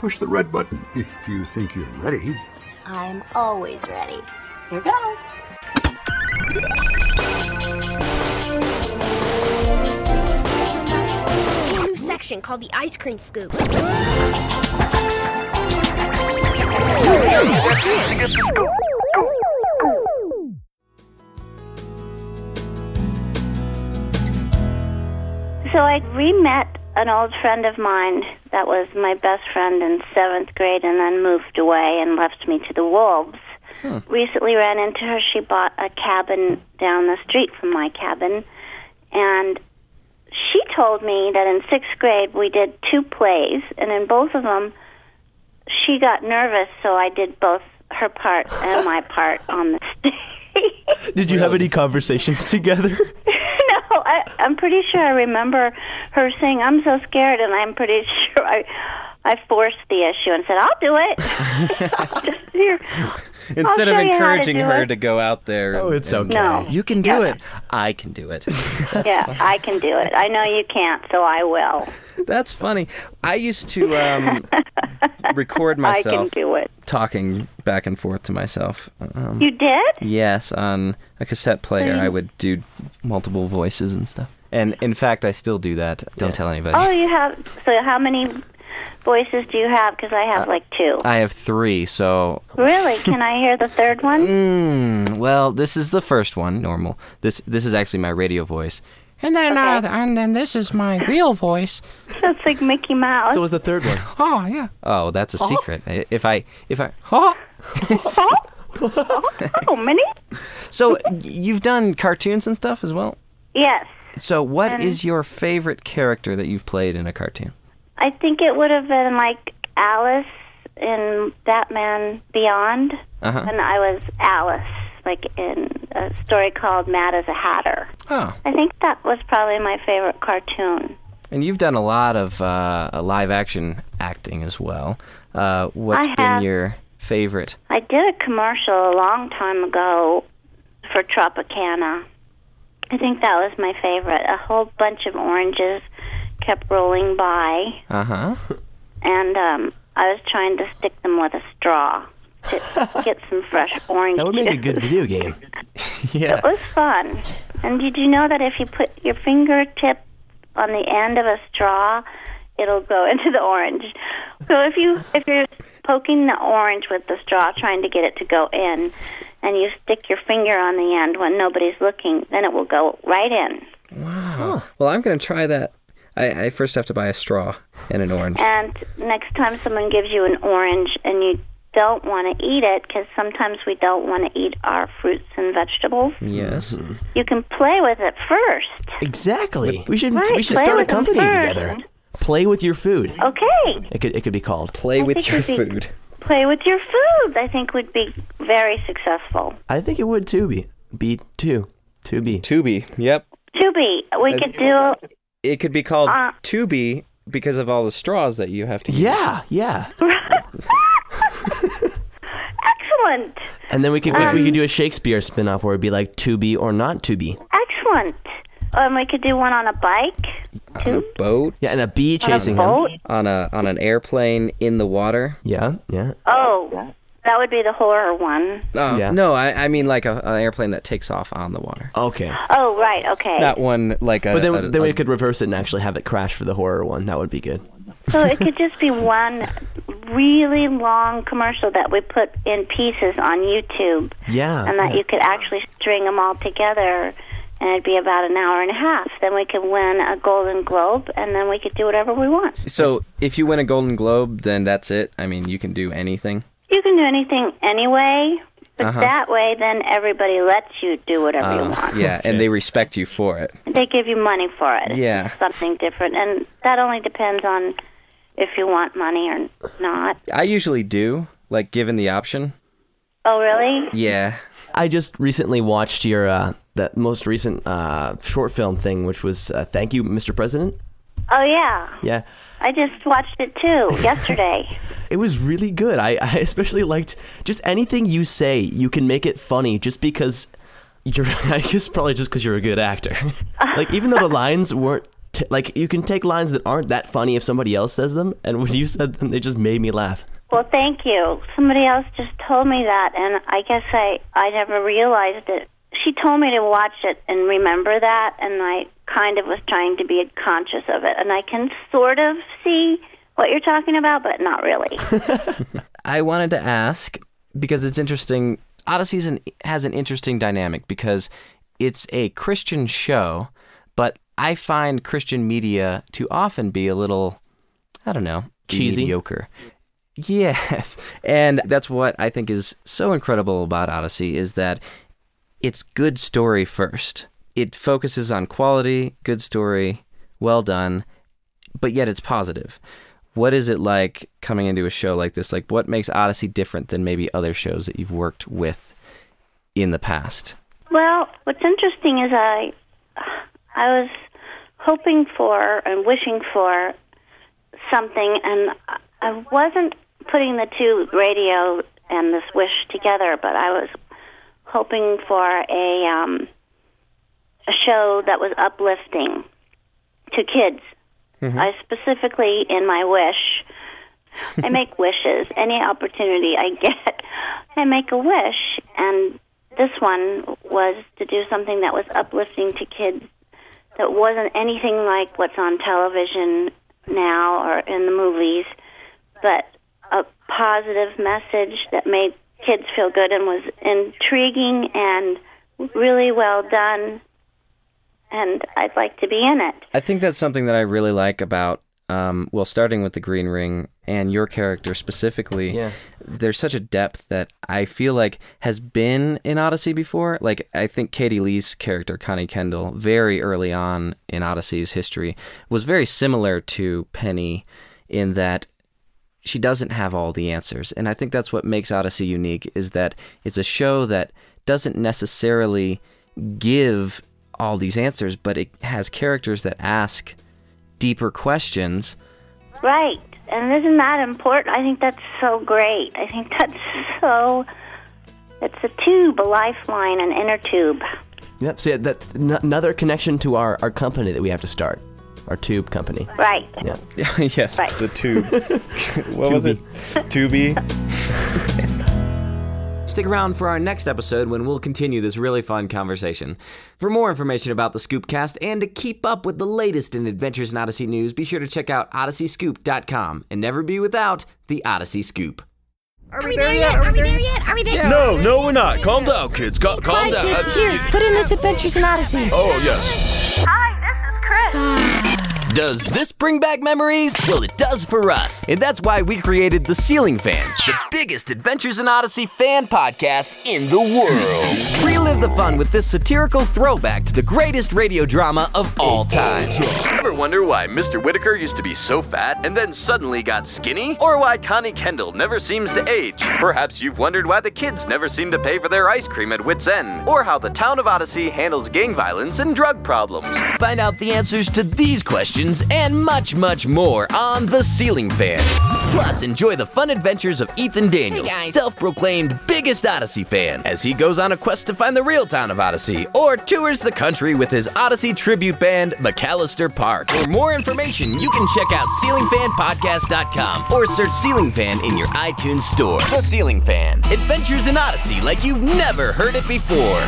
Push the red button if you think you're ready. I'm always ready. Here goes. a new section called the ice cream scoop. So I re-met an old friend of mine that was my best friend in seventh grade and then moved away and left me to the wolves. Hmm. Recently ran into her. She bought a cabin down the street from my cabin. And she told me that in sixth grade we did two plays, and in both of them she got nervous, so I did both her part and my part on the stage. Did you have any conversations together? no, I, I'm pretty sure I remember her saying, "I'm so scared," and I'm pretty sure I, I forced the issue and said, "I'll do it." Just here. Instead of show you how to encouraging her it. to go out there. Oh, it's and- okay. No. You can do Yeah. it. I can do it. Yeah, I can do it. I know you can't, so I will. That's funny. I used to um, record I can myself do it. talking back and forth to myself. Um, You did? yes, on a cassette player, you- I would do multiple voices and stuff. And in fact, I still do that. Don't Yeah. tell anybody. Oh, you have. So how many voices do you have? Because I have like two. I have three, so Really? Can I hear the third one? Mm, well, this is the first one, normal. This this is actually my radio voice. And then Okay. uh, and then this is my real voice. That's like Mickey Mouse. So it was the third one. Oh yeah. Oh, that's a secret. If I if I huh? oh, Minnie? So you've done cartoons and stuff as well. Yes. So what Um, is your favorite character that you've played in a cartoon? I think it would have been like Alice in Batman Beyond, Uh-huh. and I was Alice, like in a story called Mad as a Hatter. Oh, I think that was probably my favorite cartoon. and you've done a lot of uh, live action acting as well. Uh, what's I been have. your favorite? I did a commercial a long time ago for Tropicana. I think that was my favorite. A whole bunch of oranges kept rolling by, Uh huh. and um, I was trying to stick them with a straw to get some fresh orange That would make a juice. good video game. Yeah. It was fun. And did you know that if you put your fingertip on the end of a straw, it'll go into the orange. So if you if you're poking the orange with the straw, trying to get it to go in, and you stick your finger on the end when nobody's looking, then it will go right in. Wow. Well, I'm gonna try that. I, I first have to buy a straw and an orange. And next time someone gives you an orange and you don't want to eat it, because sometimes we don't want to eat our fruits and vegetables, Yes. you can play with it first. Exactly. We should Right, we should play start a with them company first. together. Play with your food. Okay. It could it could be called. Play I with think your it'd be- food. play with your food, I think would be very successful. I think it would too be. Be two. Two B. Tubi. Yep. Tubi, we could do. It could be called Uh, Tubi because of all the straws that you have to use. Yeah, yeah. Excellent, And then we could Um, we, we could do a Shakespeare spin-off where it'd be like to be or not to be. excellent. Um, we could do one on a bike On a boat. Yeah, and a bee On a chasing him. On a on an airplane in the water. Yeah, yeah. Oh, that would be the horror one. Oh Yeah. no, I, I mean like a, an airplane that takes off on the water. Okay. Oh, right. Okay. Not one like a. But then, a- then we could reverse it and actually have it crash for the horror one. That would be good. So it could just be one really long commercial that we put in pieces on YouTube, Yeah. and that yeah. you could actually string them all together. And it'd be about an hour and a half. Then we could win a Golden Globe, and then we could do whatever we want. So if you win a Golden Globe, then that's it. I mean, you can do anything. You can do anything anyway, but Uh-huh. that way, then everybody lets you do whatever you Uh, want. yeah, and they respect you for it. They give you money for it. Yeah. Something different, and that only depends on if you want money or not. I usually do, like given the option. Oh, really? Yeah. I just recently watched your uh, that most recent uh, short film thing, which was uh, "Thank You, Mr. President." Oh, yeah. Yeah, I just watched it too yesterday. it was really good. I, I especially liked just anything you say. You can make it funny just because you're. I guess probably just because you're a good actor. like even though the lines weren't T- like you can take lines that aren't that funny if somebody else says them, and when you said them, they just made me laugh. Well, thank you. Somebody else just told me that, and I guess I I never realized it. She told me to watch it and remember that, and I kind of was trying to be conscious of it, and I can sort of see what you're talking about, but not really. I wanted to ask because it's interesting. Odyssey an, has an interesting dynamic because it's a Christian show, but I find Christian media to often be a little, I don't know, Cheesy. mediocre. Yes, and that's what I think is so incredible about Odyssey is that it's good story first. It focuses on quality, good story, well done, but yet it's positive. What is it like coming into a show like this? Like, what makes Odyssey different than maybe other shows that you've worked with in the past? Well, what's interesting is I I was hoping for and wishing for something, and I wasn't putting the two radio and this wish together, but I was hoping for a um, a show that was uplifting to kids. I specifically, in my wish, I make wishes. Any opportunity I get, I make a wish. And this one was to do something that was uplifting to kids that wasn't anything like what's on television now or in the movies, but a positive message that made kids feel good and was intriguing and really well done. And I'd like to be in it. I think that's something that I really like about, um, well, starting with the Green Ring and your character specifically. Yeah. There's such a depth that I feel like has been in Odyssey before. Like, I think Katie Leigh's character, Connie Kendall, very early on in Odyssey's history, was very similar to Penny in that she doesn't have all the answers. And I think that's what makes Odyssey unique is that it's a show that doesn't necessarily give all these answers, but it has characters that ask deeper questions. Right. And isn't that important? I think that's so great. I think that's so. It's a tube, a lifeline, an inner tube. Yep. So yeah, that's n- another connection to our, our company that we have to start, our tube company. Right. Yeah. yes, Right. the tube. what was it? Tubi. Stick around for our next episode when we'll continue this really fun conversation. For more information about the Scoopcast and to keep up with the latest in Adventures in Odyssey news, be sure to check out odysseyscoop.com and never be without the Odyssey Scoop. Are we there yet? Are we there yet? Are we there? Yet? No, no, we're not. Calm down, kids. Ca- calm down. kids, here, put in this Adventures in Odyssey. Oh, yes. Does this bring back memories? Well, it does for us. And that's why we created The Ceiling Fans, the biggest Adventures in Odyssey fan podcast in the world. Relive the fun with this satirical throwback to the greatest radio drama of all time. Ever wonder why Mr. Whitaker used to be so fat and then suddenly got skinny? Or why Connie Kendall never seems to age? Perhaps you've wondered why the kids never seem to pay for their ice cream at Whit's End. Or how the town of Odyssey handles gang violence and drug problems. Find out the answers to these questions and much, much more on The Ceiling Fan. Plus, enjoy the fun adventures of Ethan Daniels, guys. self proclaimed biggest Odyssey fan, as he goes on a quest to find the real town of Odyssey or tours the country with his Odyssey tribute band, McAllister Park. For more information, you can check out ceilingfanpodcast.com or search Ceiling Fan in your iTunes store. The Ceiling Fan, adventures in Odyssey like you've never heard it before.